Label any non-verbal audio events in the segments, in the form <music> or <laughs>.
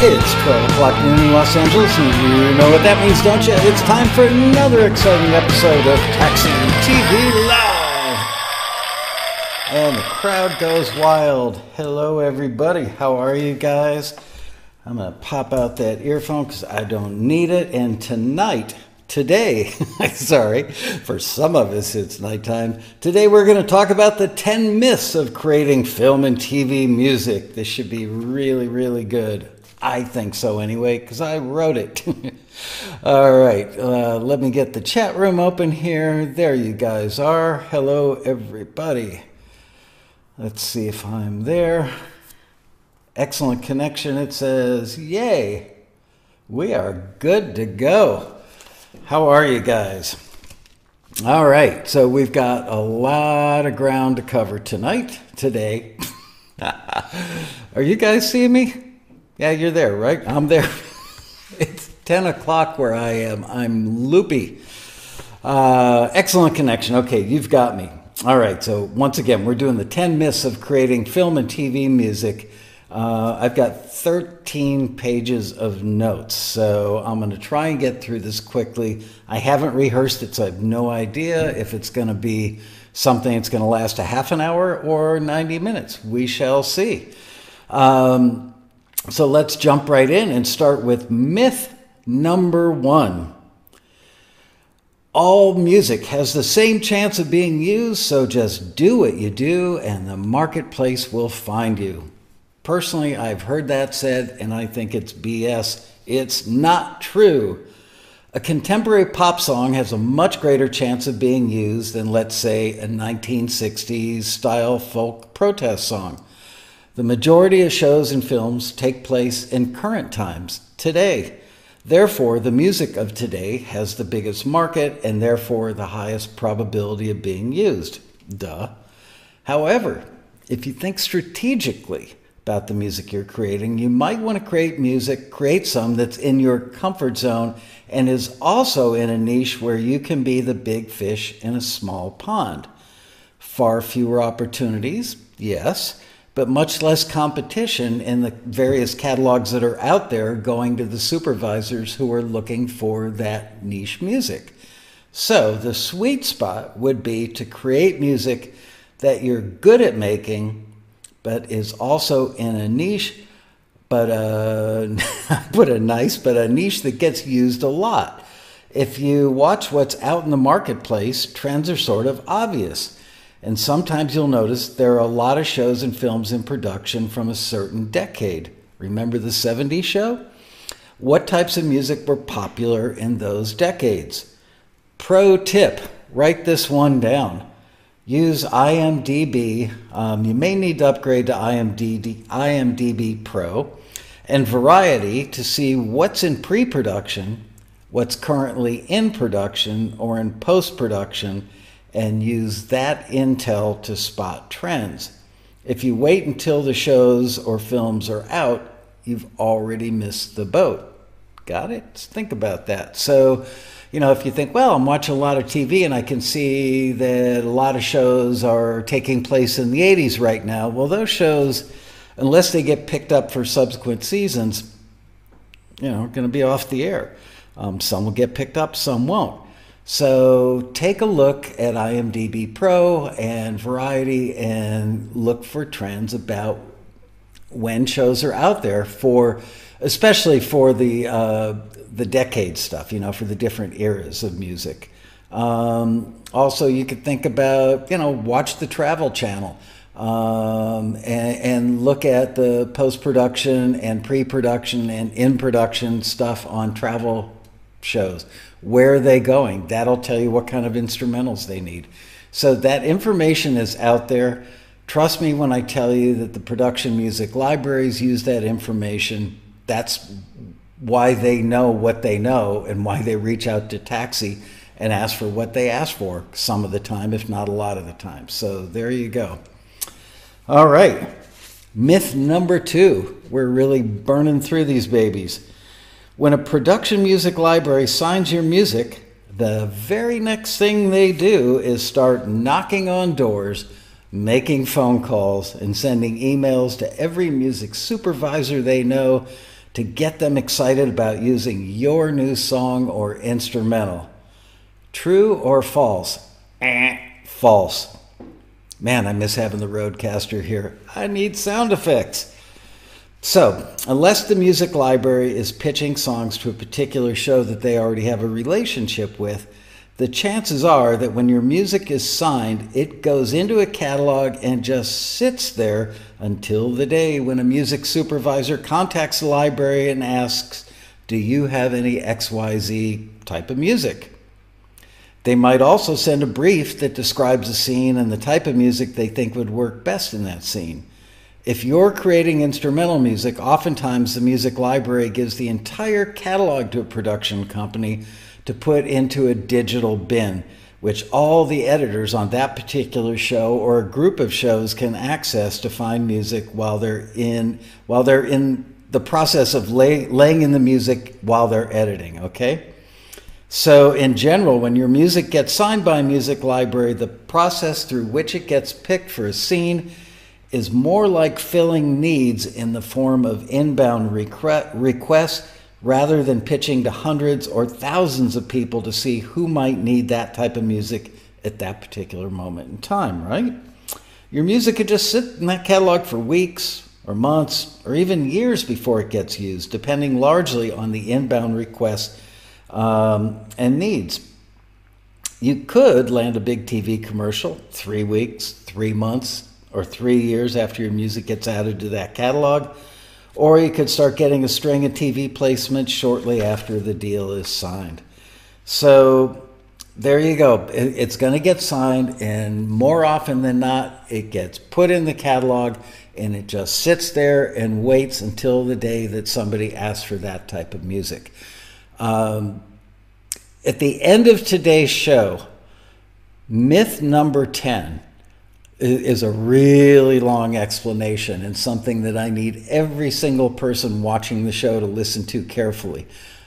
It's 12 o'clock noon in Los Angeles, and you know what that means, don't you? It's time for another exciting episode of Taxi TV Live. And the crowd goes wild. Hello, everybody. How are you guys? I'm going to pop out that earphone because I don't need it. And tonight, today, <laughs> sorry, for some of us it's nighttime. Today we're going to talk about the 10 myths of creating film and TV music. This should be really, really good. I think so anyway, because I wrote it. <laughs> All right, uh, let me get the chat room open here. There you guys are. Hello, everybody. Let's see if I'm there. Excellent connection. It says, Yay, we are good to go. How are you guys? All right, so we've got a lot of ground to cover tonight, today. <laughs> are you guys seeing me? Yeah, you're there, right? I'm there. <laughs> it's 10 o'clock where I am. I'm loopy. Uh, excellent connection. Okay, you've got me. All right, so once again, we're doing the 10 myths of creating film and TV music. Uh, I've got 13 pages of notes, so I'm going to try and get through this quickly. I haven't rehearsed it, so I have no idea if it's going to be something that's going to last a half an hour or 90 minutes. We shall see. Um, so let's jump right in and start with myth number one. All music has the same chance of being used, so just do what you do and the marketplace will find you. Personally, I've heard that said, and I think it's BS. It's not true. A contemporary pop song has a much greater chance of being used than, let's say, a 1960s style folk protest song. The majority of shows and films take place in current times, today. Therefore, the music of today has the biggest market and therefore the highest probability of being used. Duh. However, if you think strategically, about the music you're creating. You might want to create music, create some that's in your comfort zone and is also in a niche where you can be the big fish in a small pond. Far fewer opportunities, yes, but much less competition in the various catalogs that are out there going to the supervisors who are looking for that niche music. So the sweet spot would be to create music that you're good at making but is also in a niche, but uh, <laughs> put a nice, but a niche that gets used a lot. If you watch what's out in the marketplace, trends are sort of obvious. And sometimes you'll notice there are a lot of shows and films in production from a certain decade. Remember the 70s show? What types of music were popular in those decades? Pro tip write this one down use IMDb. Um, you may need to upgrade to IMDb, IMDb Pro and Variety to see what's in pre production, what's currently in production or in post production, and use that intel to spot trends. If you wait until the shows or films are out, you've already missed the boat. Got it? Think about that. So, you know, if you think, well, I'm watching a lot of TV and I can see that a lot of shows are taking place in the 80s right now, well, those shows, unless they get picked up for subsequent seasons, you know, are going to be off the air. Um, some will get picked up, some won't. So take a look at IMDb Pro and Variety and look for trends about when shows are out there for, especially for the uh, the decade stuff, you know, for the different eras of music. Um, also, you could think about, you know, watch the Travel Channel um, and, and, look at the post production and pre production and in production stuff on travel shows. Where are they going? That'll tell you what kind of instrumentals they need. So that information is out there. Trust me when I tell you that the production music libraries use that information. That's why they know what they know and why they reach out to taxi and ask for what they ask for some of the time, if not a lot of the time. So there you go. All right. Myth number two. We're really burning through these babies. When a production music library signs your music, the very next thing they do is start knocking on doors, making phone calls, and sending emails to every music supervisor they know to get them excited about using your new song or instrumental. True or false? Eh, false. Man, I miss having the Rodecaster here. I need sound effects. So, unless the music library is pitching songs to a particular show that they already have a relationship with, the chances are that when your music is signed, it goes into a catalog and just sits there until the day when a music supervisor contacts the library and asks, Do you have any XYZ type of music? They might also send a brief that describes a scene and the type of music they think would work best in that scene. If you're creating instrumental music, oftentimes the music library gives the entire catalog to a production company to put into a digital bin, which all the editors on that particular show or a group of shows can access to find music while they're in while they're in the process of lay, laying in the music while they're editing, okay? So, in general, when your music gets signed by a music library, the process through which it gets picked for a scene is more like filling needs in the form of inbound requests rather than pitching to hundreds or thousands of people to see who might need that type of music at that particular moment in time, right? Your music could just sit in that catalog for weeks or months or even years before it gets used, depending largely on the inbound requests um, and needs. You could land a big TV commercial three weeks, three months, or three years after your music gets added to that catalog. Or you could start getting a string of TV placements shortly after the deal is signed. So there you go. It's going to get signed, and more often than not, it gets put in the catalog and it just sits there and waits until the day that somebody asks for that type of music. Um, at the end of today's show, myth number 10 is a really long explanation and something that I need every single person watching the show to listen to carefully.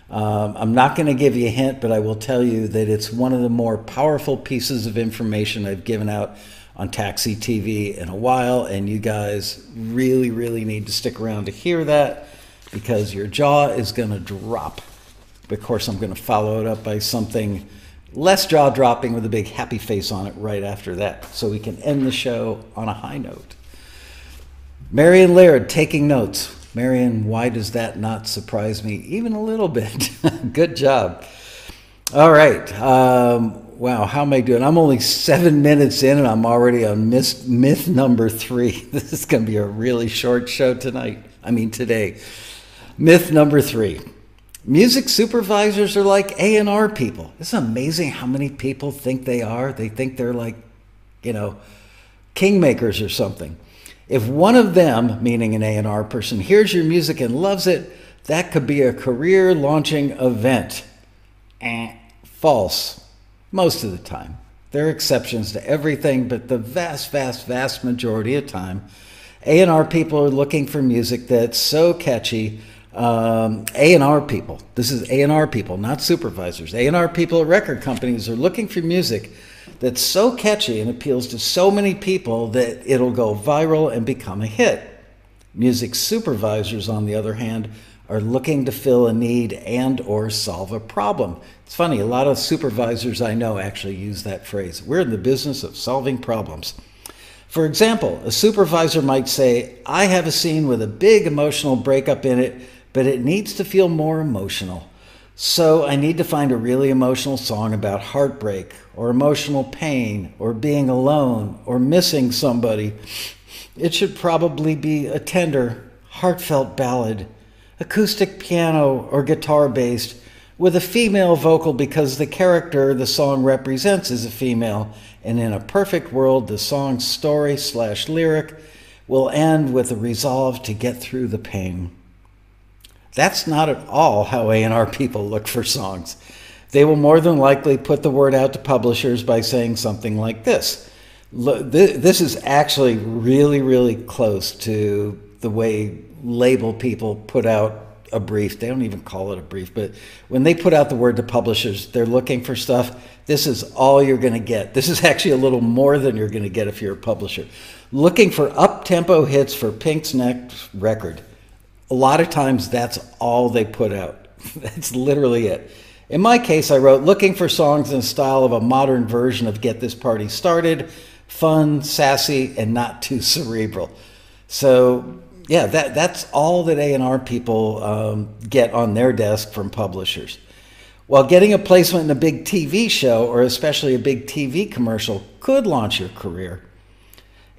Um, I'm not going to give you a hint, but I will tell you that it's one of the more powerful pieces of information I've given out on Taxi TV in a while, and you guys really, really need to stick around to hear that because your jaw is going to drop. Of course, I'm going to follow it up by something less jaw dropping with a big happy face on it right after that, so we can end the show on a high note. Marion Laird taking notes. Marion, why does that not surprise me even a little bit? <laughs> Good job. All right. Um, wow, how am I doing? I'm only seven minutes in and I'm already on myth, myth number three. <laughs> This is going to be a really short show tonight. I mean, today. Myth number three Music supervisors are like A&R people. It's amazing how many people think they are. They think they're like, you know, kingmakers or something. If one of them, meaning an A&R person, hears your music and loves it, that could be a career launching event. Eh, false. Most of the time. There are exceptions to everything, but the vast, vast, vast majority of time, A&R people are looking for music that's so catchy um, A&R people. This is A&R people, not supervisors. A&R people at record companies are looking for music that's so catchy and appeals to so many people that it'll go viral and become a hit. Music supervisors, on the other hand, are looking to fill a need and or solve a problem. It's funny, a lot of supervisors I know actually use that phrase. We're in the business of solving problems. For example, a supervisor might say, I have a scene with a big emotional breakup in it but it needs to feel more emotional. So I need to find a really emotional song about heartbreak or emotional pain or being alone or missing somebody. It should probably be a tender, heartfelt ballad, acoustic piano or guitar based, with a female vocal because the character the song represents is a female. And in a perfect world, the song's story slash lyric will end with a resolve to get through the pain. That's not at all how A&R people look for songs. They will more than likely put the word out to publishers by saying something like this. This is actually really, really close to the way label people put out a brief. They don't even call it a brief, but when they put out the word to publishers, they're looking for stuff. This is all you're going to get. This is actually a little more than you're going to get if you're a publisher. Looking for up tempo hits for Pink's next record A lot of times that's all they put out. <laughs> that's literally it. In my case, I wrote looking for songs in the style of a modern version of Get This Party Started, fun, sassy, and not too <laughs> cerebral. So yeah, that that's all that A and R people um, get on their desk from publishers. While getting a placement in a big TV show or especially a big TV commercial could launch your career,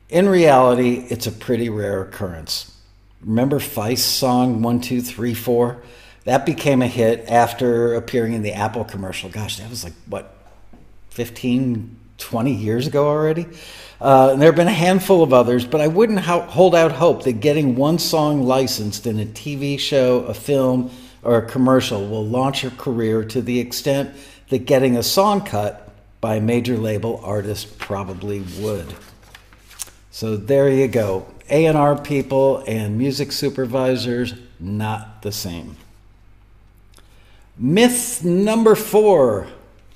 in reality, it's a pretty rare occurrence. Remember Feist's song 1234? That became a hit after appearing in the Apple commercial. Gosh, that was like, what, 15, 20 years ago already? Uh, there have been a handful of others, but I wouldn't ho- hold out hope that getting one song licensed in a TV show, a film, or a commercial will launch your career to the extent that getting a song cut by a major label artist probably would. So there you go. A&R people and music supervisors not the same. Myth number 4.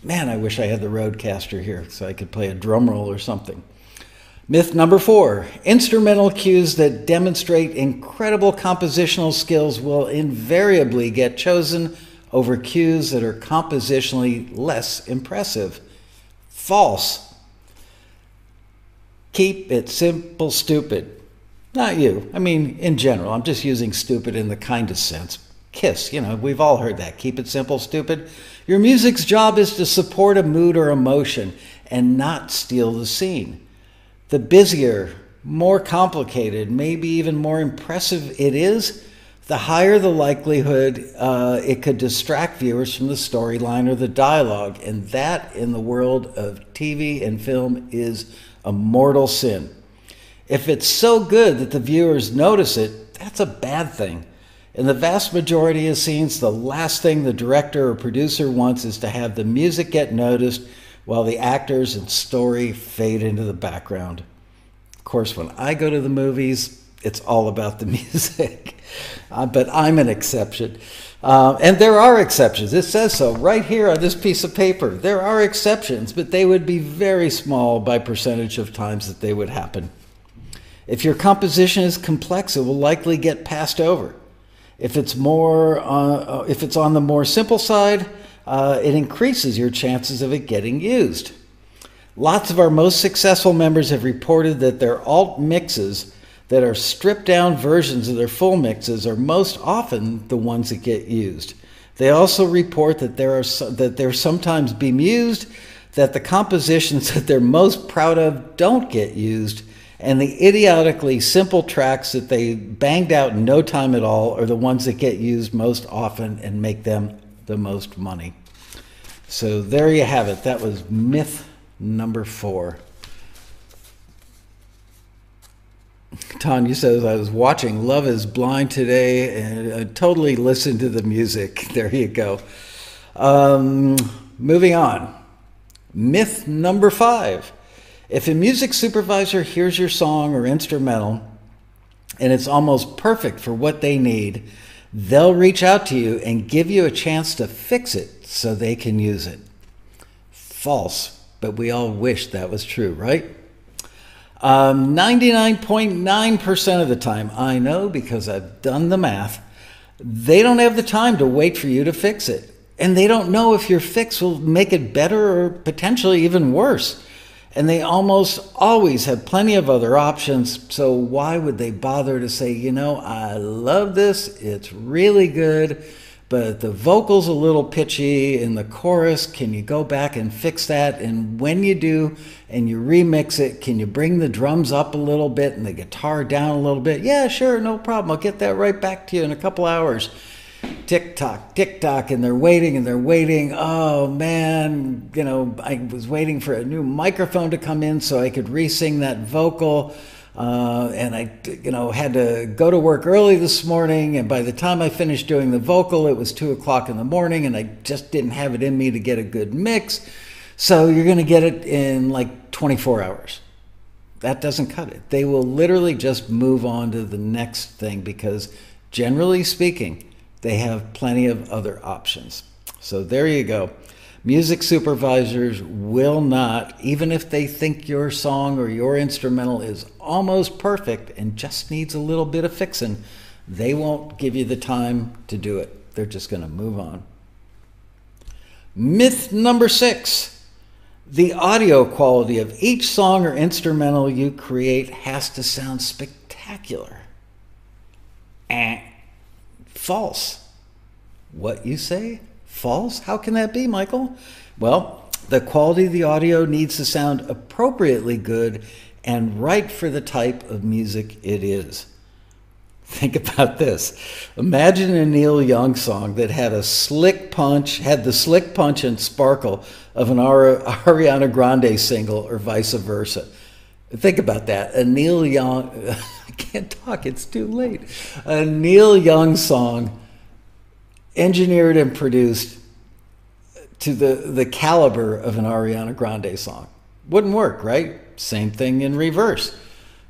Man, I wish I had the Rodecaster here so I could play a drum roll or something. Myth number four instrumental cues that demonstrate incredible compositional skills will invariably get chosen over cues that are compositionally less impressive. False. Keep it simple, stupid. Not you. I mean, in general, I'm just using stupid in the kindest sense. Kiss, you know, we've all heard that. Keep it simple, stupid. Your music's job is to support a mood or emotion and not steal the scene the busier, more complicated, maybe even more impressive it is, the higher the likelihood uh, it could distract viewers from the storyline or the dialogue. And that, in the world of TV and film, is a mortal sin. If it's so good that the viewers notice it, that's a bad thing. In the vast majority of scenes, the last thing the director or producer wants is to have the music get noticed while the actors and story fade into the background. Of course, when I go to the movies, it's all about the <laughs> music. Uh, but I'm an exception. Uh, and there are exceptions. It says so right here on this piece of paper. There are exceptions, but they would be very small by percentage of times that they would happen. If your composition is complex, it will likely get passed over. If it's more, uh, if it's on the more simple side, uh, it increases your chances of it getting used. Lots of our most successful members have reported that their alt mixes that are stripped down versions of their full mixes are most often the ones that get used. They also report that there are that they're sometimes bemused that the compositions <laughs> that they're most proud of don't get used, and the idiotically simple tracks that they banged out in no time at all are the ones that get used most often and make them the most money. So there you have it. That was myth number four. Tanya says, I was watching Love is Blind today and I totally listened to the music. <laughs> There you go. Um, moving on. Myth number five. If a music supervisor hears your song or instrumental and it's almost perfect for what they need, they'll reach out to you and give you a chance to fix it so they can use it. False, but we all wish that was true, right? 99.9% um, of the time, I know because I've done the math, they don't have the time to wait for you to fix it. And they don't know if your fix will make it better or potentially even worse and they almost always have plenty of other options. So why would they bother to say, you know, I love this, it's really good, but the vocal's a little pitchy in the chorus. Can you go back and fix that? And when you do and you remix it, can you bring the drums up a little bit and the guitar down a little bit? Yeah, sure, no problem. I'll get that right back to you in a couple hours tick tock, tick tock, and they're waiting and they're waiting. Oh man, you know, I was waiting for a new microphone to come in so I could re sing that vocal. Uh, and I, you know, had to go to work early this morning. And by the time I finished doing the vocal, it was two o'clock in the morning, and I just didn't have it in me to get a good mix. So you're going to get it in like 24 hours. That doesn't cut it. They will literally just move on to the next thing because, generally speaking, they have plenty of other options. So there you go. Music supervisors will not, even if they think your song or your instrumental is almost perfect and just needs a little bit of fixing, They won't give you the time to do it. They're just going to move on. Myth number six the audio quality of each song or instrumental you create has to sound spectacular. Eh. False. What you say? False? How can that be, Michael? Well, the quality of the audio needs to sound appropriately good and right for the type of music it is. Think <laughs> about this. Imagine a Neil Young song that had a slick punch, had the slick punch and sparkle of an Ariana Grande single or vice versa. Think about that. A Neil Young, <laughs> can't talk, it's too late. A Neil Young song engineered and produced to the, the caliber of an Ariana Grande song. Wouldn't work, right? Same thing in reverse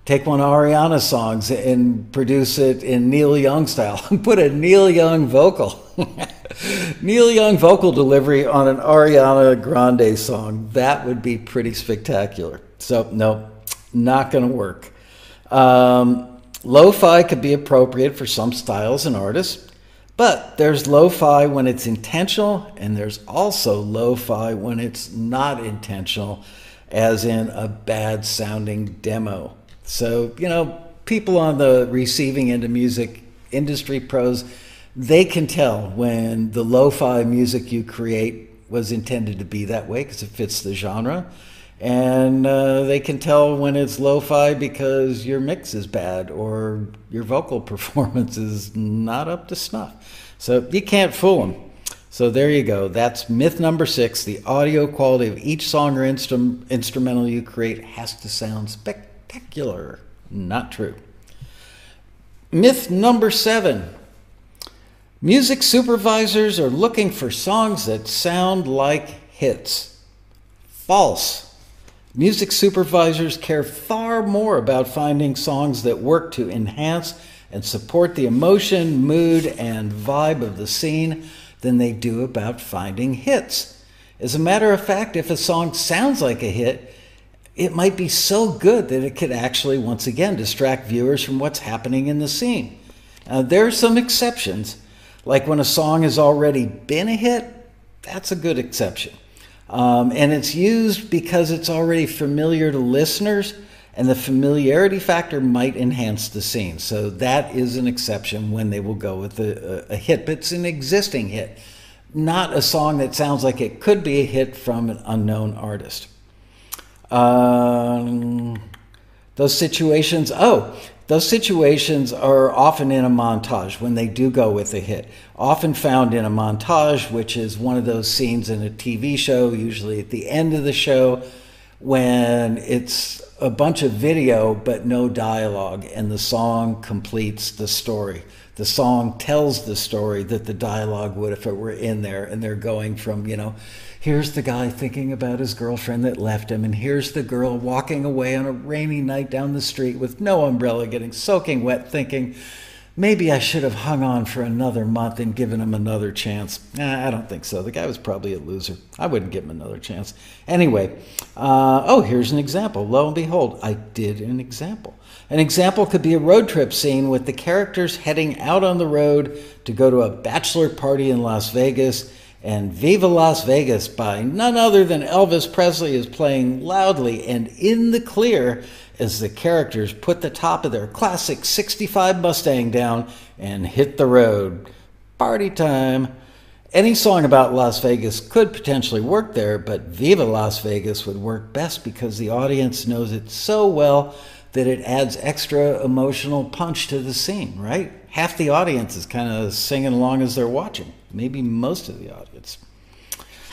take one of Ariana's songs and produce it in Neil Young style. <laughs> Put a Neil Young vocal, <laughs> Neil Young vocal delivery on an Ariana Grande song. That would be pretty spectacular. So, no, not going to work. Um, lo fi could be appropriate for some styles and artists, but there's lo fi when it's intentional, and there's also lo fi when it's not intentional, as in a bad sounding demo. So, you know, people on the receiving end of music, industry pros, they can tell when the lo fi music you create was intended to be that way because it fits the genre. And uh, they can tell when it's lo fi because your mix is bad or your vocal <laughs> performance is not up to snuff. So you can't fool them. So there you go. That's myth number six. The audio quality of each song or instru- instrumental you create has to sound spectacular. Not true. Myth number seven music supervisors are looking for songs that sound like hits. False. Music supervisors care far more about finding songs that work to enhance and support the emotion, mood, and vibe of the scene than they do about finding hits. As a matter of fact, if a song sounds like a hit, it might be so good that it could actually, once again, distract viewers from what's happening in the scene. Uh, there are some exceptions, like when a song has already been a hit, that's a good exception. Um, and it's used because it's already familiar to listeners, and the familiarity factor might enhance the scene. So that is an exception when they will go with a, a hit, but it's an existing hit, not a song that sounds like it could be a hit from an unknown artist. Um, those situations, oh, those situations are often in a montage when they do go with a hit. Often found in a montage, which is one of those scenes in a TV show, usually at the end of the show, when it's a bunch of video but no dialogue, and the song completes the story. The song tells the story that the dialogue would if it were in there, and they're going from, you know, Here's the guy thinking about his girlfriend that left him, and here's the girl walking away on a rainy night down the street with no umbrella, getting soaking wet, thinking, maybe I should have hung on for another month and given him another chance. Nah, I don't think so. The guy was probably a loser. I wouldn't give him another chance. Anyway, uh, oh, here's an example. Lo and behold, I did an example. An example could be a road trip scene with the characters heading out on the road to go to a bachelor party in Las Vegas and Viva Las Vegas by none other than Elvis Presley is playing loudly and in the clear as the characters put the top of their classic 65 Mustang down and hit the road. Party time. Any song about Las Vegas could potentially work there, but Viva Las Vegas would work best because the audience knows it so well that it adds extra emotional punch to the scene, right? Half the audience is kind of singing along as they're watching maybe most of the audience.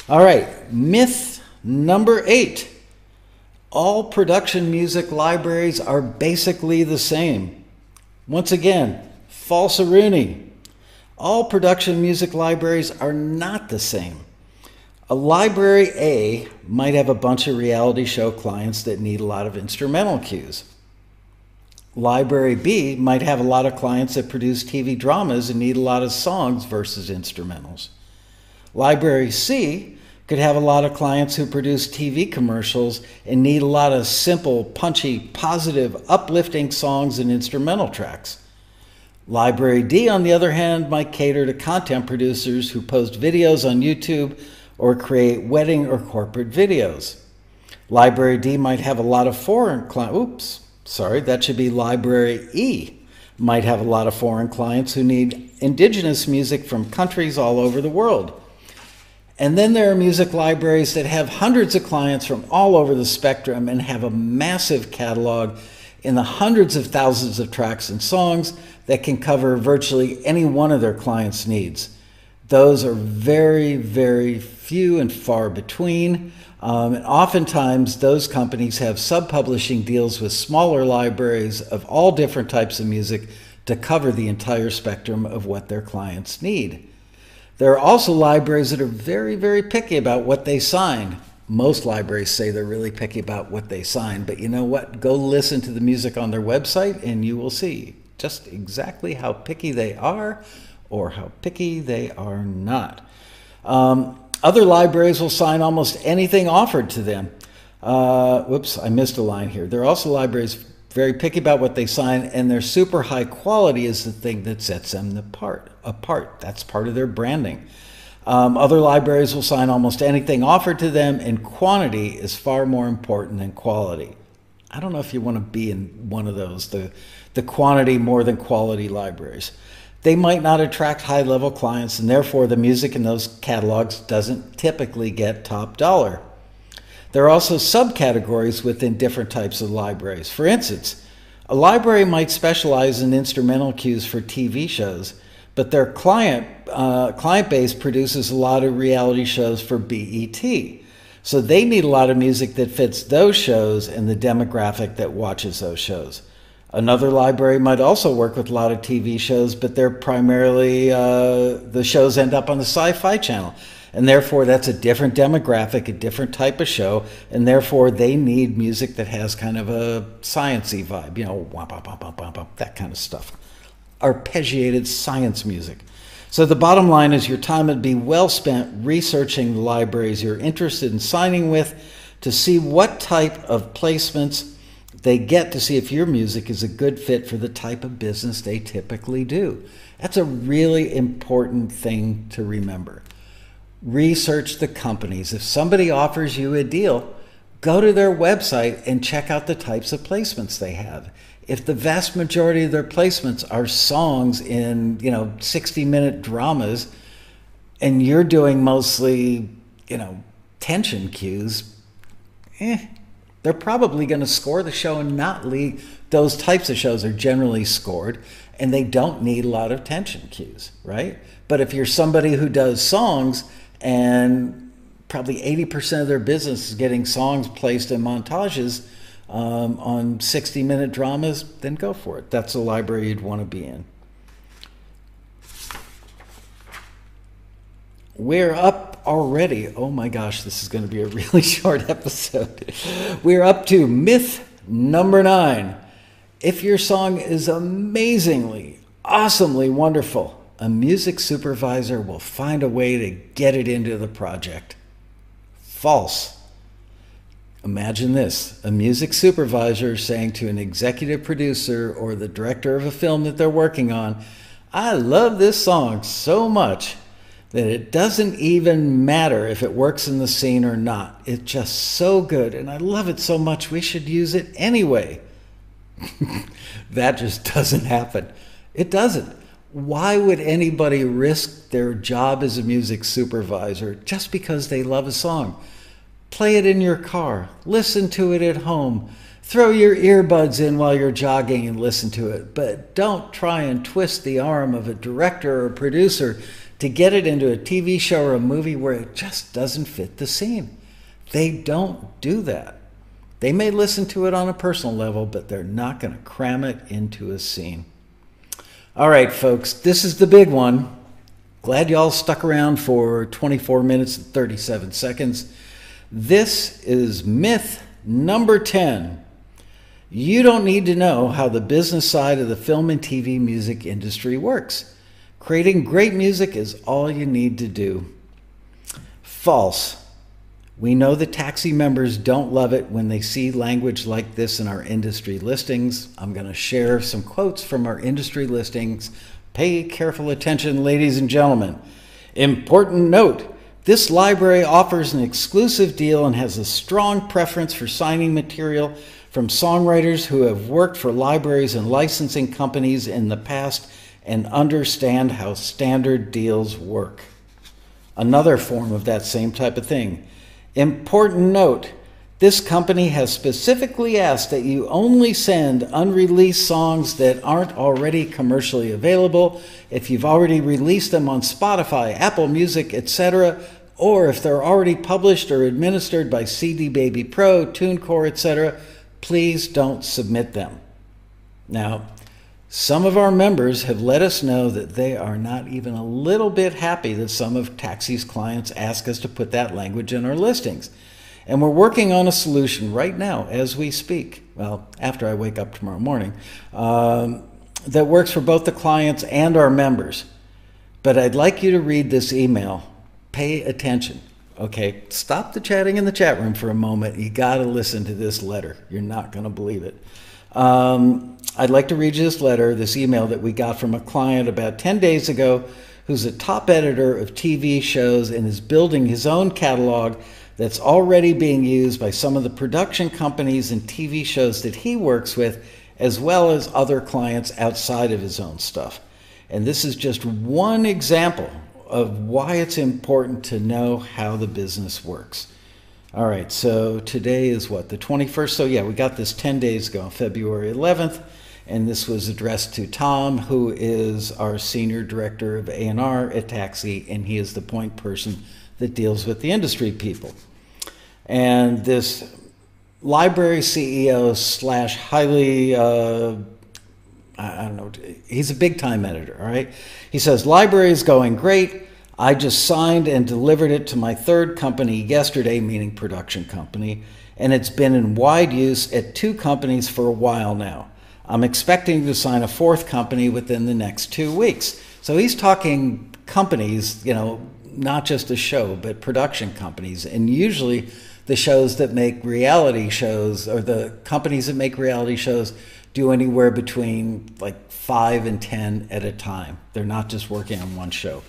All right, myth number eight all production music libraries are basically the same. Once again, false falsaroonie. All production music libraries are not the same. A library A might have a bunch of reality show clients that need a lot of instrumental cues. Library B might have a lot of clients that produce TV dramas and need a lot of songs versus instrumentals. Library C could have a lot of clients who produce TV commercials and need a lot of simple, punchy, positive, uplifting songs and instrumental tracks. Library D, on the other hand, might cater to content producers who post videos on YouTube or create wedding or corporate videos. Library D might have a lot of foreign clients. Oops, sorry, that should be Library E. Might have a lot of foreign clients who need indigenous music from countries all over the world. And then there are music libraries that have hundreds of clients from all over the spectrum and have a massive catalog in the hundreds of thousands of tracks and songs that can cover virtually any one of their clients' needs. Those are very, very few and far between. Um, and oftentimes, those companies have sub publishing deals with smaller libraries of all different types of music to cover the entire spectrum of what their clients need. There are also libraries that are very, very picky about what they sign. Most libraries say they're really picky about what they sign, but you know what? Go listen to the music on their website and you will see just exactly how picky they are or how picky they are not. Um, other libraries will sign almost anything offered to them. Uh, whoops, I missed a line here. There are also libraries very picky about what they sign, and their super high quality is the thing that sets them apart. Apart. That's part of their branding. Um, other libraries will sign almost anything offered to them, and quantity is far more important than quality. I don't know if you want to be in one of those, the, the quantity more than quality libraries. They might not attract high level clients, and therefore the music in those catalogs doesn't typically get top dollar. There are also subcategories within different types of libraries. For instance, a library might specialize in instrumental cues for TV shows, but their client, uh, client base produces a lot of reality shows for BET. So they need a lot of music that fits those shows and the demographic that watches those shows. Another library might also work with a lot of TV shows, but they're primarily, uh, the shows end up on the Sci Fi channel and therefore that's a different demographic, a different type of show, and therefore they need music that has kind of a sciency vibe, you know, womp, womp, womp, womp, womp, that kind of stuff. Arpeggiated science music. So the bottom line is your time would be well spent researching the libraries you're interested in signing with to see what type of placements they get to see if your music is a good fit for the type of business they typically do. That's a really important thing to remember research the companies. If somebody offers you a deal, go to their website and check out the types of placements they have. If the vast majority of their placements are songs in, you know, 60 minute dramas and you're doing mostly, you know, tension cues, eh, they're probably going to score the show and not lead. Those types of shows are generally scored and they don't need a lot of tension cues, right? But if you're somebody who does songs, and probably 80% of their business is getting songs placed in montages um, on 60 minute dramas, then go for it. That's a library you'd want to be in. We're up already. Oh my gosh, this is going to be a <laughs> really short episode. We're up to myth number nine. If your song is amazingly, awesomely wonderful, a music supervisor will find a way to get it into the project. False. Imagine this a music supervisor saying to an executive producer or the director of a film that they're working on, I love this song so much that it doesn't even matter if it works in the scene or not. It's just so good and I love it so much we should use it anyway. <laughs> that just doesn't happen. It doesn't why would anybody risk their job as a music supervisor just because they love a song? Play it in your car, listen to it at home, throw your earbuds in while you're jogging and listen to it. But don't try and twist the arm of a director or producer to get it into a TV show or a movie where it just doesn't fit the scene. They don't do that. They may listen to it on a personal level, but they're not going to cram it into a scene. All right, folks, this is the big one. Glad y'all stuck around for 24 minutes and 37 seconds. This is myth number 10. You don't need to know how the business side of the film and TV music industry works. Creating great music is all you need to do. False. We know the taxi members don't love it when they see language like this in our industry listings. I'm going to share some quotes from our industry listings. Pay careful attention, ladies and gentlemen. Important note this library offers an exclusive deal and has a strong preference for signing material from songwriters who have worked for libraries and licensing companies in the past and understand how standard deals work. Another form of that same type of thing. Important note this company has specifically asked that you only send unreleased songs that aren't already commercially available. If you've already released them on Spotify, Apple Music, etc., or if they're already published or administered by CD Baby Pro, TuneCore, etc., please don't submit them. Now, some of our members have let us know that they are not even a little bit happy that some of Taxi's clients ask us to put that language in our listings. And we're working on a solution right now as we speak, well, after I wake up tomorrow morning, um, that works for both the clients and our members. But I'd like you to read this email. Pay attention. Okay, stop the chatting in the chat room for a moment. You got to listen to this letter. You're not going to believe it. Um, I'd like to read you this letter, this email that we got from a client about 10 days ago who's a top editor of TV shows and is building his own catalog that's already being used by some of the production companies and TV shows that he works with, as well as other clients outside of his own stuff. And this is just one example of why it's important to know how the business works. All right, so today is what, the 21st? So, yeah, we got this 10 days ago, February 11th, and this was addressed to Tom, who is our senior director of A&R at Taxi, and he is the point person that deals with the industry people. And this library CEO slash highly, uh, I don't know, he's a big time editor, all right? He says, Library is going great. I just signed and delivered it to my third company yesterday, meaning production company, and it's been in wide use at two companies for a while now. I'm expecting to sign a fourth company within the next two weeks. So he's talking companies, you know, not just a show, but production companies. And usually the shows that make reality shows or the companies that make reality shows do anywhere between like five and 10 at a time. They're not just working on one show.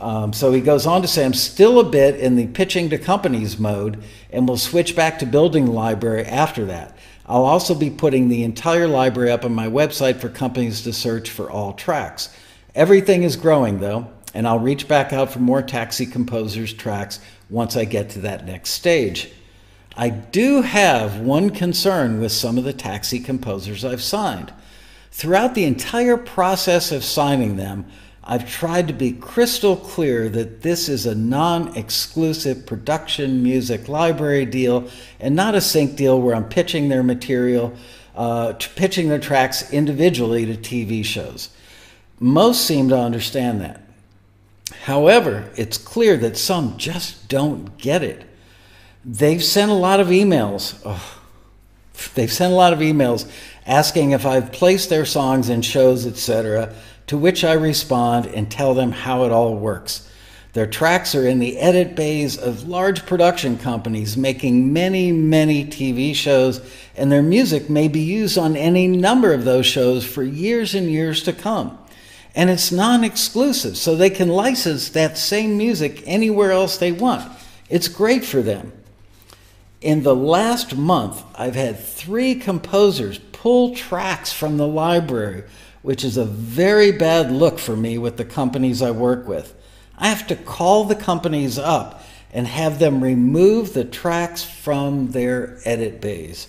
Um, so he goes on to say, I'm still a bit in the pitching to companies mode and we will switch back to building library after that. I'll also be putting the entire library up on my website for companies to search for all tracks. Everything is growing though, and I'll reach back out for more Taxi Composers tracks once I get to that next stage. I do have one concern with some of the Taxi Composers I've signed. Throughout the entire process of signing them, I've tried to be crystal clear that this is a non exclusive production music library deal and not a sync deal where I'm pitching their material, uh, pitching their tracks individually to TV shows. Most seem to understand that. However, it's clear that some just don't get it. They've sent a lot of emails. They've sent a lot of emails asking if I've placed their songs in shows, etc., to which I respond and tell them how it all works. Their tracks are in the edit bays of large production companies making many, many TV shows, and their music may be used on any number of those shows for years and years to come and it's non exclusive, so they can license that same music anywhere else they want. It's great for them. In the last month, I've had three composers pull tracks from the library, which is a very bad look for me with the companies I work with. I have to call the companies up and have them remove the tracks from their edit bays.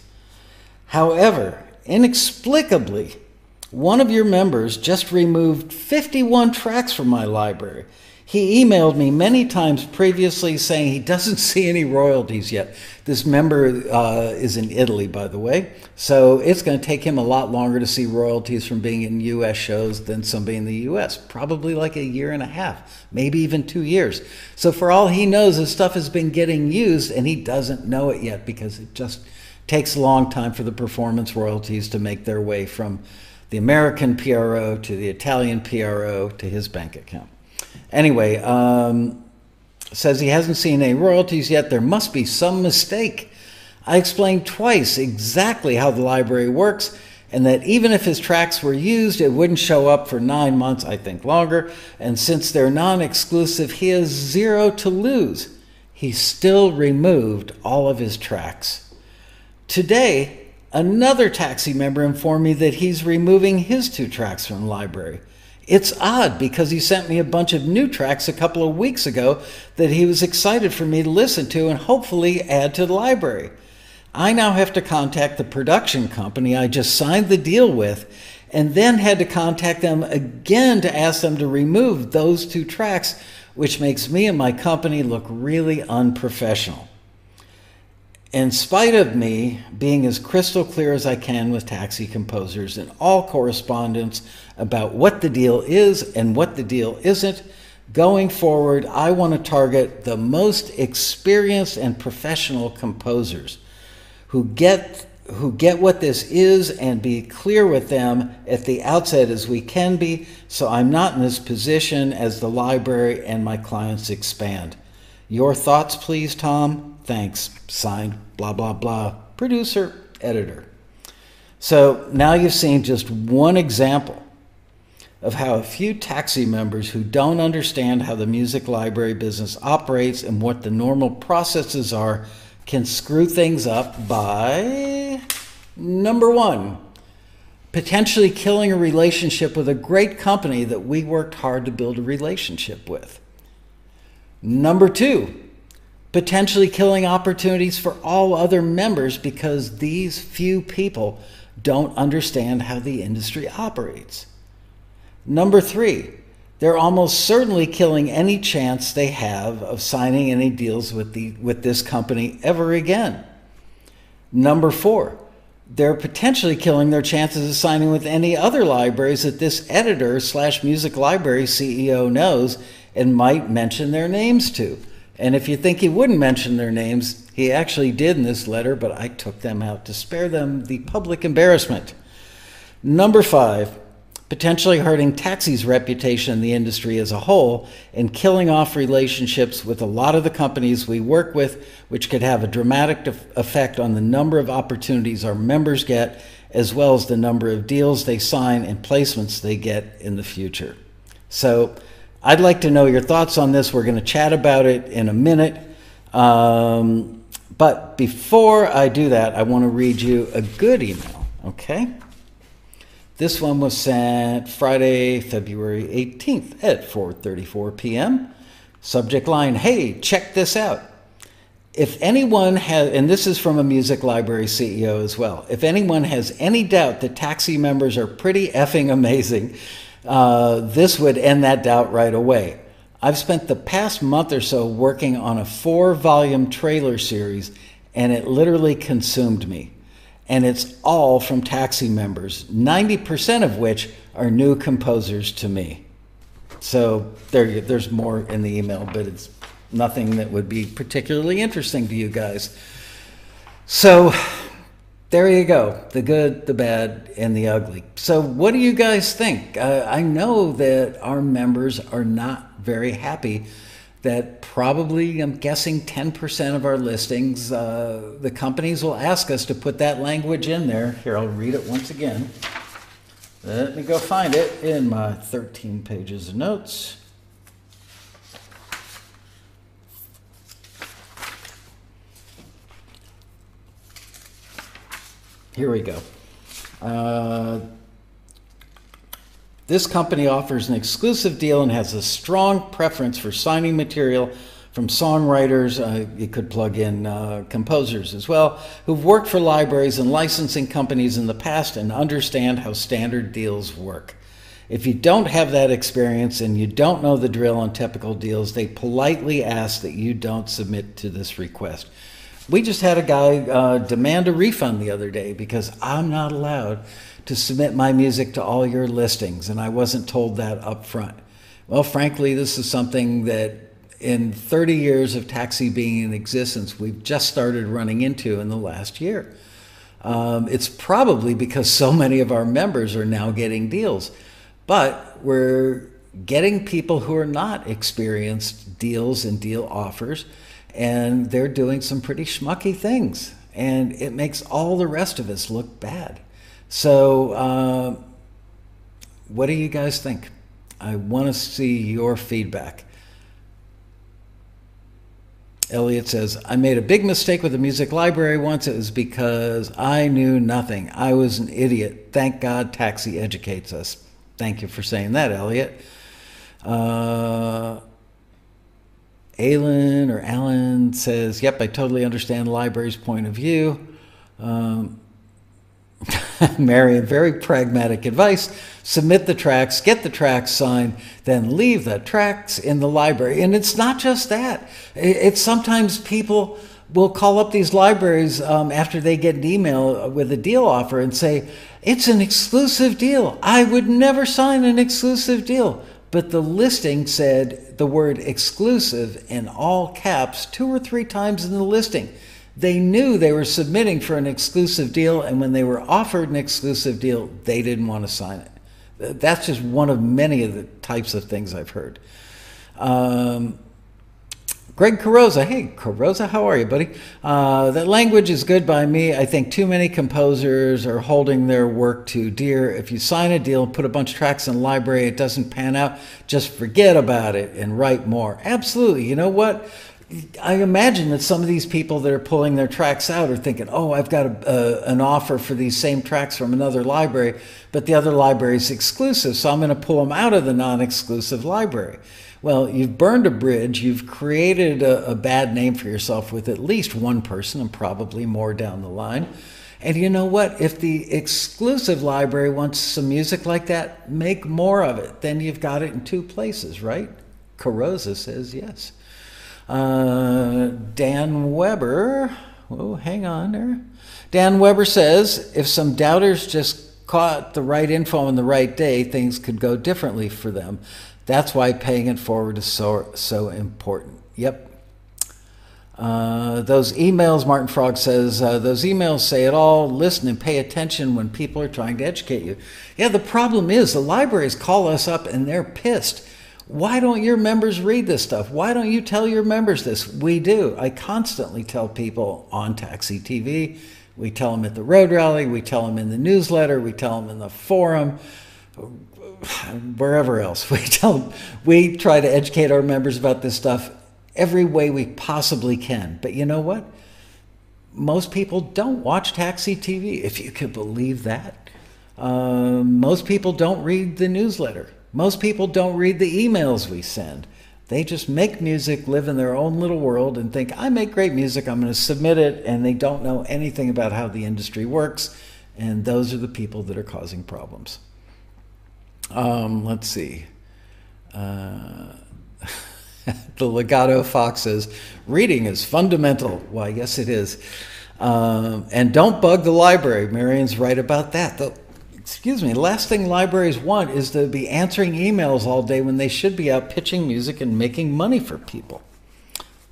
However, inexplicably, one of your members just removed 51 tracks from my library. He emailed me many times previously saying he doesn't <laughs> see any royalties yet. This member uh, is in Italy, by the way, so it's going to take him a lot longer to see royalties from being in U.S. shows than somebody in the U.S. Probably like a year and a half, maybe even two years. So for all he knows, his stuff has been getting used, and he doesn't know it yet because it just takes a long time for the performance royalties to make their way from the American PRO to the Italian PRO to his bank account. Anyway, um, says he hasn't seen any royalties yet. There must be some mistake. I explained twice exactly how the library works and that even if his tracks were used, it wouldn't show up for nine months, I think longer. And since they're non exclusive, he has zero to lose. He still removed all of his tracks. Today, another taxi member informed me that he's removing his two tracks from the library. It's odd because he sent me a bunch of new tracks a couple of weeks ago that he was excited for me to listen to and hopefully add to the library. I now have to contact the production company I just signed the deal with and then had to contact them again to ask them to remove those two tracks, which makes me and my company look really unprofessional. In spite of me being as crystal clear as I can with taxi composers in all correspondence about what the deal is and what the deal isn't, going forward, I want to target the most experienced and professional composers who get who get what this is and be clear with them at the outset as we can be so I'm not in this position as the library and my clients expand. Your thoughts, please, Tom? Thanks. Signed, blah, blah, blah. Producer, editor. So now you've seen just one example of how a few taxi members who don't understand how the music library business operates and what the normal processes are can screw things up by number one, potentially killing a relationship with a great company that we worked hard to build a relationship with. Number two, potentially killing opportunities for all other members because these few people don't understand how the industry operates. Number three, they're almost certainly killing any chance they have of signing any deals with, the, with this company ever again. Number four, they're potentially killing their chances of signing with any other libraries that this editor slash music library CEO knows and might mention their names to. And if you think he wouldn't mention their names, he actually did in this letter, but I took them out to spare them the public embarrassment. Number five, potentially hurting taxi's reputation in the industry as a whole and killing off relationships with a lot of the companies we work with, which could have a dramatic effect on the number of opportunities our members get, as well as the number of deals they sign and placements they get in the future. So, I'd like to know your thoughts on this. We're going to chat about it in a minute. Um, but before I do that, I want to read you a good email, okay? This one was sent Friday, February 18th at 4:34 p.m. Subject line: Hey, check this out. If anyone has, and this is from a music library CEO as well, if anyone has any doubt that taxi members are pretty effing amazing, uh, this would end that doubt right away. I've spent the past month or so working on a four volume trailer series, and it literally consumed me and it's all from taxi members, 90% of which are new composers to me. So there, there's more in the email, but it's nothing that would be particularly interesting to you guys. So there you go the good, the bad, and the ugly. So, what do you guys think? Uh, I know that our members are not very happy that probably, I'm guessing 10% of our listings, uh, the companies will ask us to put that language in there. Here, I'll read it once again. Let me go find it in my 13 pages of notes. Here we go. Uh, this company offers an exclusive deal and has a strong preference for signing material from songwriters. Uh, you could plug in uh, composers as well, who've worked for libraries and licensing companies in the past and understand how standard deals work. If you don't have that experience and you don't know the drill on typical deals, they politely ask that you don't submit to this request. We just had a guy uh, demand a refund the other day because I'm not allowed to submit my music to all your listings, and I wasn't told that up front. Well, frankly, this is something that in 30 years of taxi being in existence, we've just started running into in the last year. Um, it's probably because so many of our members are now getting deals, but we're getting people who are not experienced deals and deal offers, and they're doing some pretty schmucky things, and it makes all the rest of us look bad. So, uh, what do you guys think? I want to see your feedback. Elliot says, I made a big mistake with the music library once. It was because I knew nothing. I was an idiot. Thank God Taxi educates us. Thank you for saying that, Elliot. Uh, Alan or Alan says, Yep, I totally understand the library's point of view. Um, <laughs> Marion, very pragmatic advice. Submit the tracks, get the tracks signed, then leave the tracks in the library. And it's not just that. It's sometimes people will call up these libraries um, after they get an email with a deal offer and say, It's an exclusive deal. I would never sign an exclusive deal. But the listing said the word exclusive in all caps two or three times in the listing. They knew they were submitting for an exclusive deal, and when they were offered an exclusive deal, they didn't want to sign it. That's just one of many of the types of things I've heard. Um, Greg Carosa, hey Carosa, how are you, buddy? Uh, that language is good by me. I think too many composers are holding their work too dear. If you sign a deal put a bunch of tracks in the library, it doesn't pan out. Just forget about it and write more. Absolutely. You know what? I imagine that some of these people that are pulling their tracks out are thinking, oh, I've got a, an offer for these same tracks from another library, but the other library is exclusive, so I'm going to pull them out of the non exclusive library. Well, you've burned a bridge, you've created a, a bad name for yourself with at least one person and probably more down the line. And you know what? If the exclusive library wants some music like that, make more of it. Then you've got it in two places, right? Carosa says yes. Uh, Dan Weber, oh, hang on there. Dan Weber says if some doubters just caught the right info on the right day, things could go differently for them. That's why paying it forward is so, so important. Yep. Uh, those emails, Martin Frog says, uh, those emails say it all. Listen and pay attention when people are trying to educate you. Yeah, the problem is the libraries call us up and they're pissed why don't your members read this stuff? Why don't you tell your members this? We do. I constantly tell people on Taxi TV. We tell them at the road rally. We tell them in the newsletter. We tell them in the forum, <sighs> wherever else. <laughs> We tell we try to educate our members about this stuff every way we possibly can. But you know what? Most people don't watch Taxi TV, if you could believe that. Um, most people don't read the newsletter. Most people don't read the emails we send. They just make music, live in their own little world, and think, I make great music, I'm going to submit it, and they don't know anything about how the industry works. And those are the people that are causing problems. Um, let's see. Uh, <laughs> the Legato Fox says, reading is fundamental. Why, yes, it is. Um, and don't bug the library. Marion's right about that. The excuse me, last thing libraries want is to be answering emails all day when they should be out pitching music and making money for people.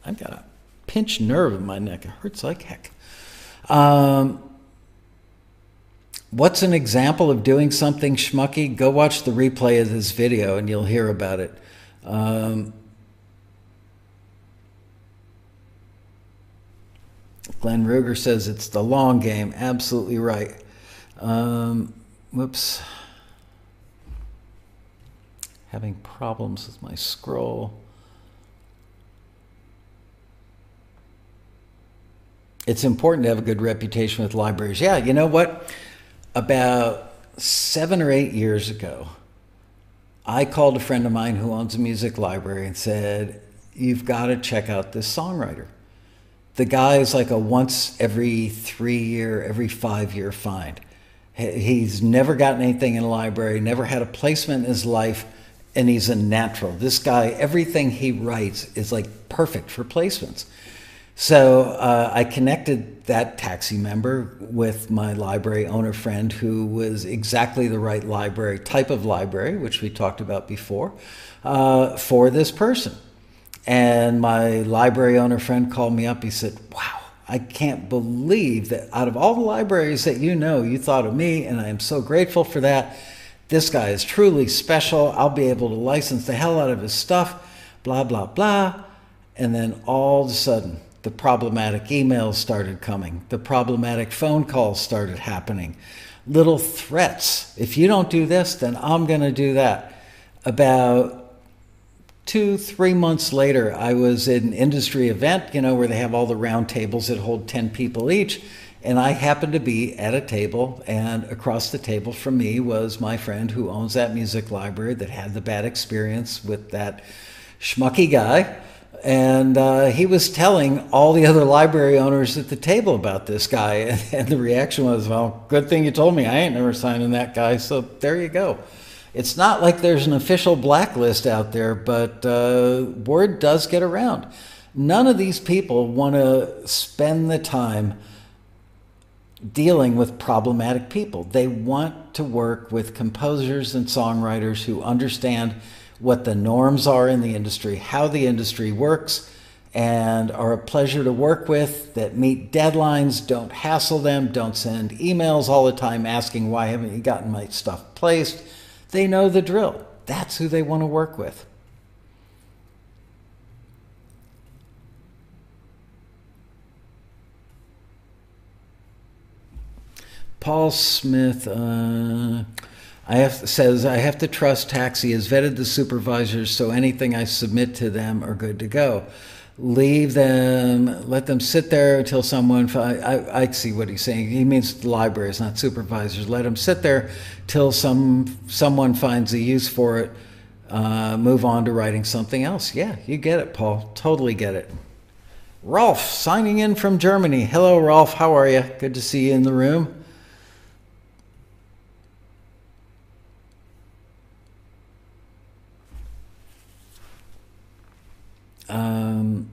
I've got a pinched nerve in my neck. It hurts like heck. Um, what's an example of doing something schmucky? Go watch the replay of this video and you'll hear about it. Um, Glenn Ruger says it's the long game. Absolutely right. Um, whoops, having problems with my scroll. It's important to have a good reputation with libraries. Yeah, you know what? About seven or eight years ago, I called a friend of mine who owns a music library and said, You've got to check out this songwriter. The guy is like a once every three year, every five year find. He's never gotten anything in a library, never had a placement in his life, and he's a natural. This guy, everything he writes is like perfect for placements. So uh, I connected that taxi member with my library owner friend who was exactly the right library, type of library, which we talked about before, uh, for this person. And my library owner friend called me up. He said, Wow, I can't believe that out of all the libraries that you know, you thought of me, and I am so grateful for that. This guy is truly special. I'll be able to license the hell out of his stuff, blah, blah, blah. And then all of a sudden, the problematic emails started coming, the problematic phone calls started happening, little threats. If you don't do this, then I'm going to do that. About two, three months later, I was at an industry event, you know, where they have all the round tables that hold 10 people each. And I happened to be at a table, and across the table from me was my friend who owns that music library that had the bad experience with that schmucky guy. And uh, he was telling all the other library owners at the table about this guy. <laughs> And the reaction was, well, good thing you told me. I ain't never signing that guy. So there you go. It's not like there's an official blacklist out there, but uh, word does get around. None of these people want to spend the time dealing with problematic people. They want to work with composers and songwriters who understand what the norms are in the industry, how the industry works, and are a pleasure to work with, that meet deadlines, don't hassle them, don't send emails all the time asking, why haven't you gotten my stuff placed? They know the drill. That's who they want to work with. Paul Smith uh, I have, says I have to trust Taxi has vetted the supervisors, so anything I submit to them are good to go. Leave them, let them sit there until someone. I, I see what he's saying. He means the libraries, not supervisors. Let them sit there till some someone finds a use for it. Uh, move on to writing something else. Yeah, you get it, Paul. Totally get it. Rolf signing in from Germany. Hello, Rolf. How are you? Good to see you in the room. Um,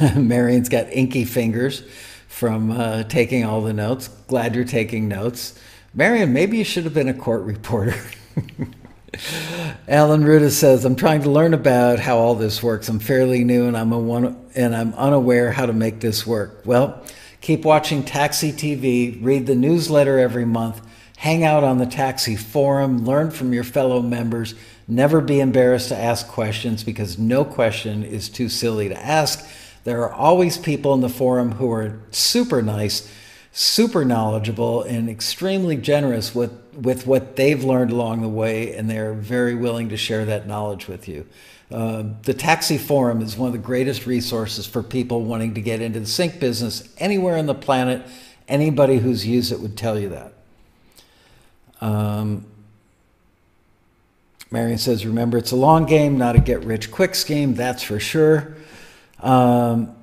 <laughs> Marion's got inky fingers from uh, taking all the notes. Glad you're taking notes. Marion, maybe you should have been a court reporter. <laughs> Alan Ruda says, "I'm trying to learn about how all this works. I'm fairly new, and I'm a one, and I'm unaware how to make this work." Well, keep watching Taxi TV. Read the newsletter every month. Hang out on the Taxi forum. Learn from your fellow members. Never be embarrassed to ask questions because no question is too silly to ask. There are always people in the forum who are super nice, super knowledgeable, and extremely generous with, with what they've learned along the way, and they're very willing to share that knowledge with you. Uh, the Taxi Forum is one of the greatest resources for people wanting to get into the sync business anywhere on the planet. Anybody who's used it would tell you that. Um, Marion says, remember, it's a long game, not a get rich quick scheme, that's for sure. Um,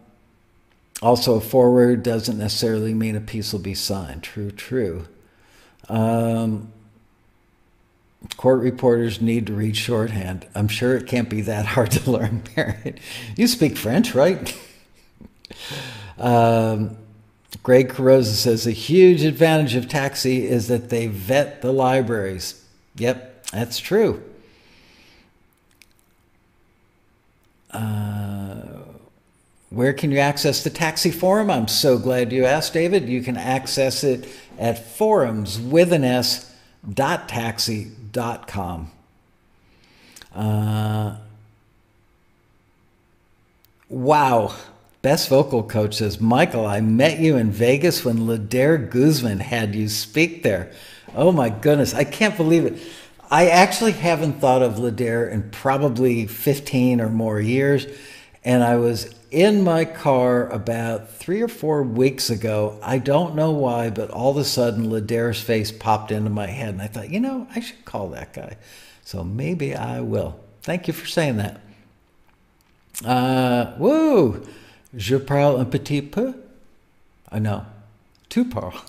also, a forward doesn't necessarily mean a piece will be signed. True, true. Um, court reporters need to read shorthand. I'm sure it can't be that <laughs> hard to learn, Marion. You speak French, right? <laughs> um, Greg Carosa says, a huge advantage of Taxi is that they vet the libraries. Yep, that's true. Uh, where can you access the taxi forum? I'm so glad you asked, David. You can access it at forums with an S dot taxi dot com. Uh, wow. Best vocal coach says, Michael, I met you in Vegas when Adair Guzman had you speak there. Oh my goodness, I can't believe it. I actually haven't thought of Adair in probably 15 or more years. And I was in my car about three or four weeks ago. I don't know why, but all of a sudden Adair's face popped into my head. And I thought, you know, I should call that guy. So maybe I will. Thank you for saying that. Uh, woo! Je parle un petit peu. I uh, know. Tu parles.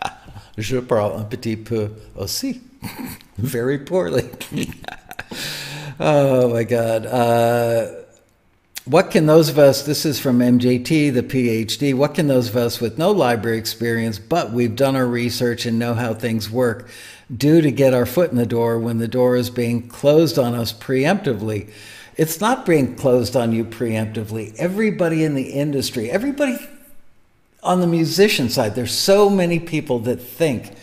<laughs> Je parle un petit peu aussi. <laughs> Very poorly. <laughs> oh my God. Uh, what can those of us, this is from MJT, the PhD, what can those of us with no library experience, but we've done our research and know how things work, do to get our foot in the door when the door is being closed on us preemptively? It's not being closed on you preemptively. Everybody in the industry, everybody on the musician side, there's so many people that think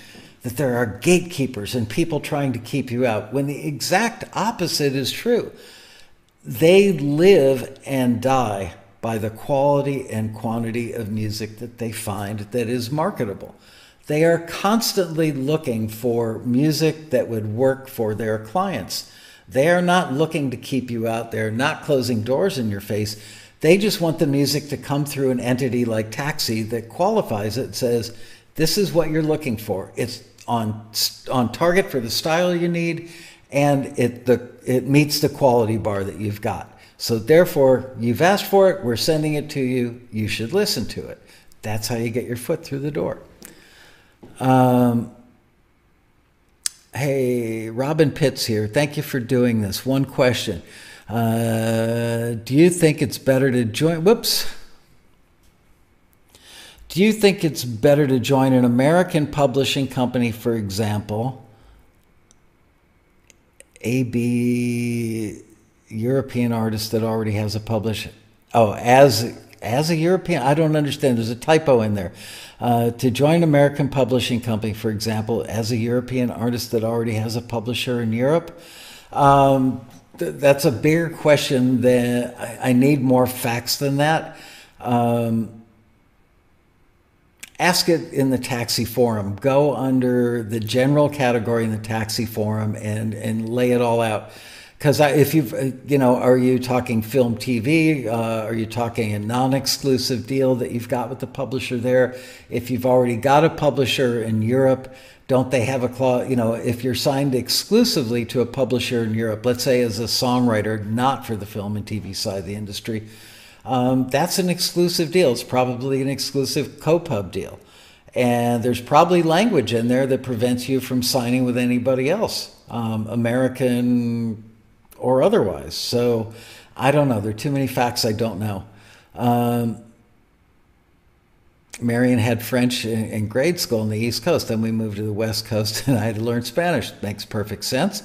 that there are gatekeepers and people trying to keep you out, when the exact opposite is true. They live and die by the quality and quantity of music that they find that is marketable. They are constantly looking for music that would work for their clients. They are not looking to keep you out. They're not closing doors in your face. They just want the music to come through an entity like Taxi that qualifies it, says, this is what you're looking for. It's on, on target for the style you need, and it, the, it meets the quality bar that you've got. So therefore, you've asked for it, we're sending it to you, you should listen to it. That's how you get your foot through the door. Um, hey, Robin Pitts here. Thank you for doing this. One question. Uh, do you think it's better to join? Whoops. Do you think it's better to join an American publishing company, for example, AB European artist that already has a publisher? Oh, as as a European, I don't understand. There's a typo in there. Uh, to join an American publishing company, for example, as a European artist that already has a publisher in Europe, um, th- that's a bigger question. Than I, I, need more facts than that. Um, ask it in the taxi forum. Go under the general category in the taxi forum and and lay it all out. Because if you've, you know, are you talking film TV? Uh, are you talking a non exclusive deal that you've got with the publisher there? If you've already got a publisher in Europe, don't they have a clause? You know, if you're signed exclusively to a publisher in Europe, let's say as a songwriter, not for the film and TV side of the industry, um, that's an exclusive deal. It's probably an exclusive co-pub deal. And there's probably language in there that prevents you from signing with anybody else, um, American or otherwise. So I don't know. There are too many facts I don't know. Um, Marion had French in, in, grade school on the East Coast. Then we moved to the West Coast <laughs> and I had to learn Spanish. Makes perfect sense.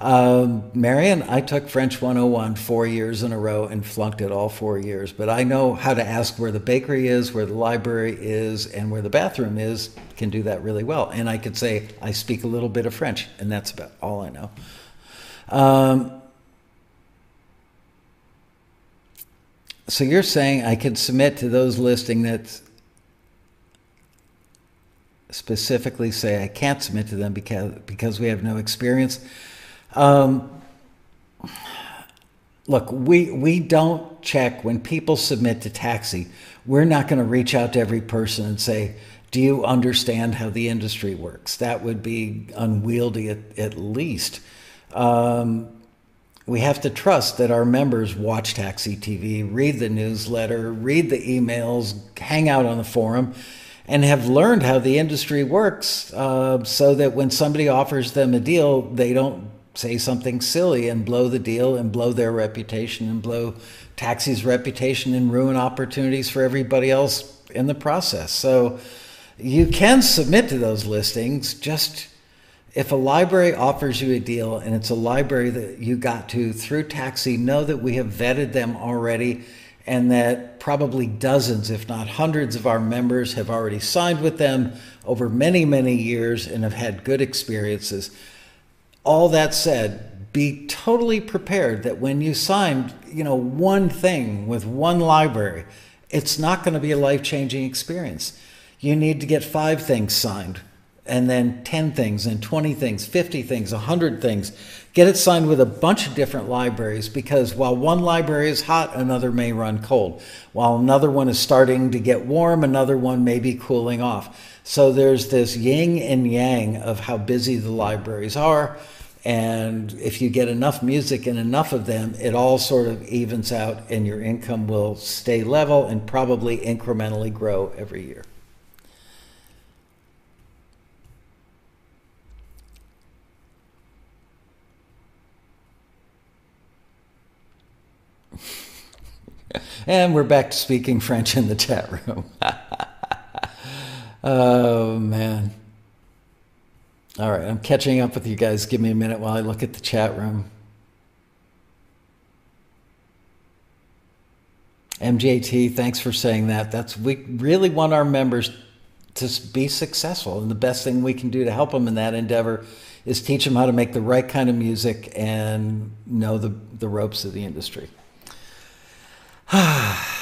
Um, Marion, I took French 101 four years in a row and flunked it all four years. But I know how to ask where the bakery is, where the library is, and where the bathroom is. Can do that really well. And I could say I speak a little bit of French, and that's about all I know. Um, So you're saying I could submit to those listing that specifically say I can't submit to them because because we have no experience. Um, look, we we don't check when people submit to taxi. We're not going to reach out to every person and say, "Do you understand how the industry works?" That would be unwieldy at, at least. Um, we have to trust that our members watch Taxi TV, read the newsletter, read the emails, hang out on the forum, and have learned how the industry works uh, so that when somebody offers them a deal, they don't say something silly and blow the deal and blow their reputation and blow Taxi's reputation and ruin opportunities for everybody else in the process. So you can submit to those listings, just if a library offers you a deal and it's a library that you got to through taxi, know that we have vetted them already and that probably dozens, if not hundreds, of our members have already signed with them over many, many years and have had good experiences. All that said, be totally prepared that when you sign, you know, one thing with one library, it's not going to be a life-changing experience. You need to get five things signed and then 10 things and 20 things, 50 things, 100 things. Get it signed with a bunch of different libraries because while one library is hot, another may run cold. While another one is starting to get warm, another one may be cooling off. So there's this yin and yang of how busy the libraries are. And if you get enough music and enough of them, it all sort of evens out and your income will stay level and probably incrementally grow every year. <laughs> and we're back to speaking French in the chat room. <laughs> oh, man. All right, I'm catching up with you guys. Give me a minute while I look at the chat room. MJT, thanks for saying that. That's we really want our members to be successful. And the best thing we can do to help them in that endeavor is teach them how to make the right kind of music and know the, the ropes of the industry. <sighs> Ah.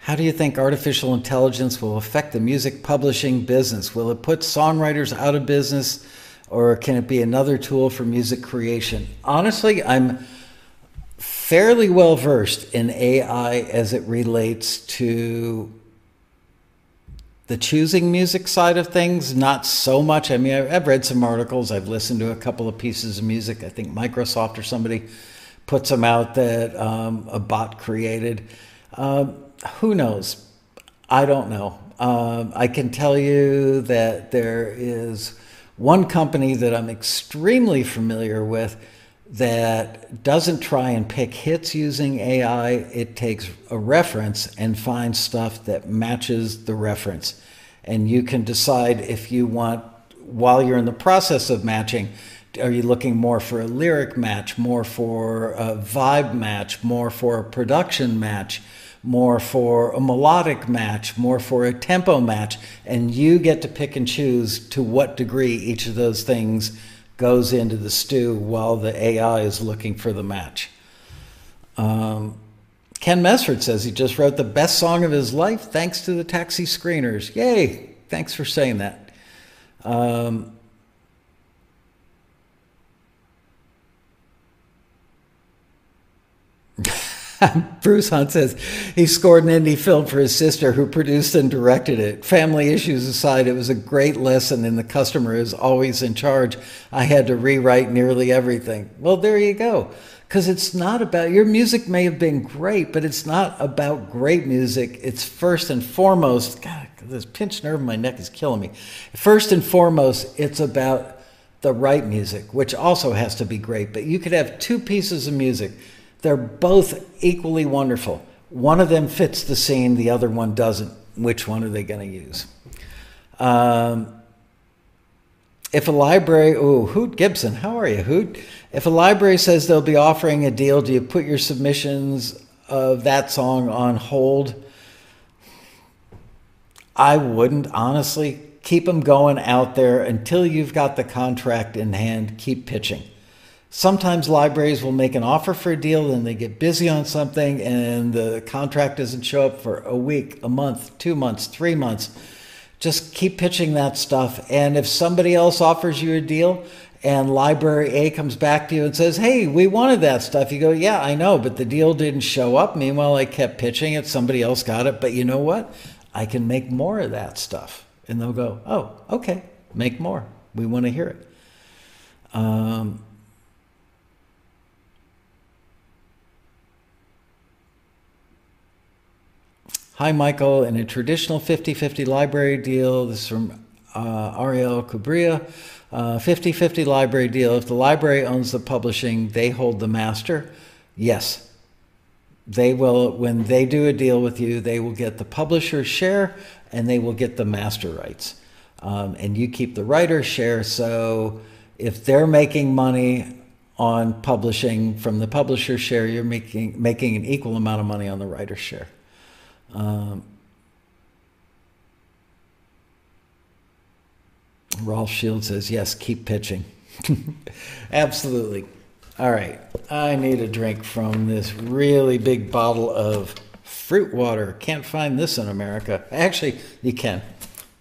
How do you think artificial intelligence will affect the music publishing business? Will it put songwriters out of business or can it be another tool for music creation? Honestly, I'm fairly well versed in AI as it relates to the choosing music side of things, not so much. I mean, I've read some articles, I've listened to a couple of pieces of music. I think Microsoft or somebody puts them out that um, a bot created. Um, who knows? I don't know. Um, I can tell you that there is one company that I'm extremely familiar with that doesn't try and pick hits using AI. It takes a reference and finds stuff that matches the reference. And you can decide if you want, while you're in the process of matching, are you looking more for a lyric match, more for a vibe match, more for a production match? More for a melodic match, more for a tempo match, and you get to pick and choose to what degree each of those things goes into the stew while the AI is looking for the match. Um, Ken Mesford says he just wrote the best song of his life thanks to the taxi screeners. Yay! Thanks for saying that. Um, <laughs> Bruce Hunt says he scored an indie film for his sister who produced and directed it. Family issues aside, it was a great lesson and the customer is always in charge. I had to rewrite nearly everything. Well, there you go. Because it's not about your music, may have been great, but it's not about great music. It's first and foremost, God, this pinched nerve in my neck is killing me. First and foremost, it's about the right music, which also has to be great. But you could have two pieces of music they're both equally wonderful. One of them fits the scene, the other one doesn't. Which one are they going to use? Um, if a library, oh, Hoot Gibson, how are you, Hoot? If a library says they'll be offering a deal, do you put your submissions of that song on hold? I wouldn't, honestly. Keep them going out there until you've got the contract in hand. Keep pitching. Sometimes libraries will make an offer for a deal and they get busy on something and the contract doesn't show up for a week, a month, two months, three months. Just keep pitching that stuff. And if somebody else offers you a deal and library A comes back to you and says, Hey, we wanted that stuff, you go, Yeah, I know, but the deal didn't show up. Meanwhile, I kept pitching it, somebody else got it. But you know what? I can make more of that stuff. And they'll go, Oh, okay, make more. We want to hear it. Um, Hi, Michael. In a traditional 50 50 library deal, this is from uh, Ariel Cubria. 50 uh, 50 library deal. If the library owns the publishing, they hold the master. Yes. They will, when they do a deal with you, they will get the publisher's share and they will get the master rights. Um, and you keep the writer's share. So if they're making money on publishing from the publisher's share, you're making, making an equal amount of money on the writer's share. Um, Rolf Shield says, yes, keep pitching. <laughs> Absolutely. All right. I need a drink from this really big bottle of fruit water. Can't find this in America. Actually, you can.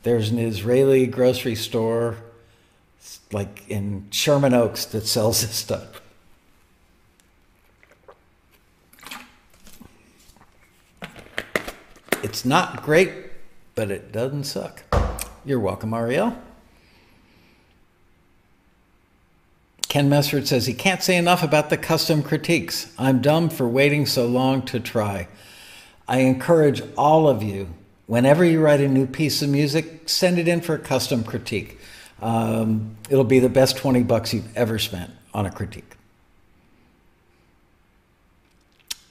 There's an Israeli grocery store, like in Sherman Oaks, that sells this stuff. It's not great, but it doesn't suck. You're welcome, Ariel. Ken Messford says he can't say enough about the custom critiques. I'm dumb for waiting so long to try. I encourage all of you, whenever you write a new piece of music, send it in for a custom critique. Um, it'll be the best 20 bucks you've ever spent on a critique.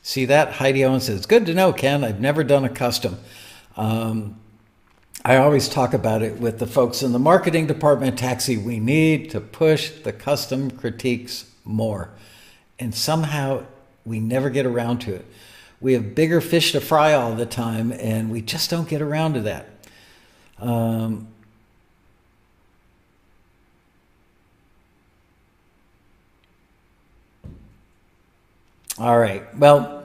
See that? Heidi Owen says, Good to know, Ken. I've never done a custom. Um, I always talk about it with the folks in the marketing department taxi. We need to push the custom critiques more. And somehow we never get around to it. we have bigger fish to fry all the time, and we just don't get around to that. Um, all right. Well,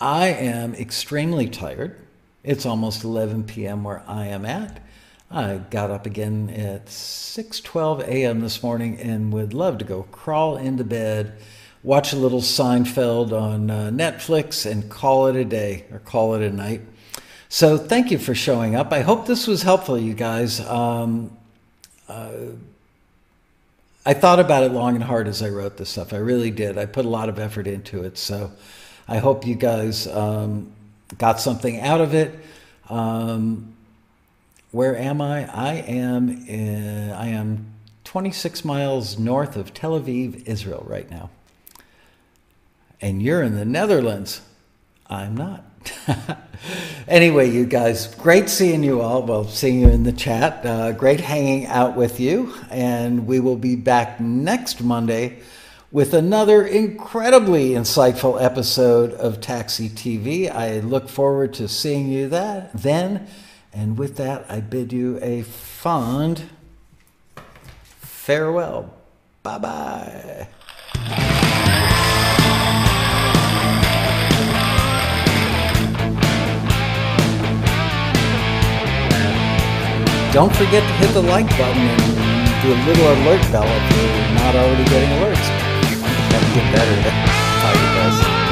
I am extremely tired. It's almost 11 p.m. where I am at. I got up again at 6:12 a.m. this morning and would love to go crawl into bed, watch a little Seinfeld on uh, Netflix, and call it a day or call it a night. So thank you for showing up. I hope this was helpful, you guys. Um, uh, I thought about it long and hard as I wrote this stuff. I really did. I put a lot of effort into it. So I hope you guys um, got something out of it. Um, where am I? I am in, I am 26 miles north of Tel Aviv, Israel right now. And you're in the Netherlands. I'm not. <laughs> anyway, you guys, great seeing you all. Well, seeing you in the chat. Uh, great hanging out with you. And we will be back next Monday with another incredibly insightful episode of Taxi TV. I look forward to seeing you that then. And with that, I bid you a fond farewell. Bye bye. Don't forget to hit the like button and do a little alert bell if you're not already getting alerts. That'd get better. How it does.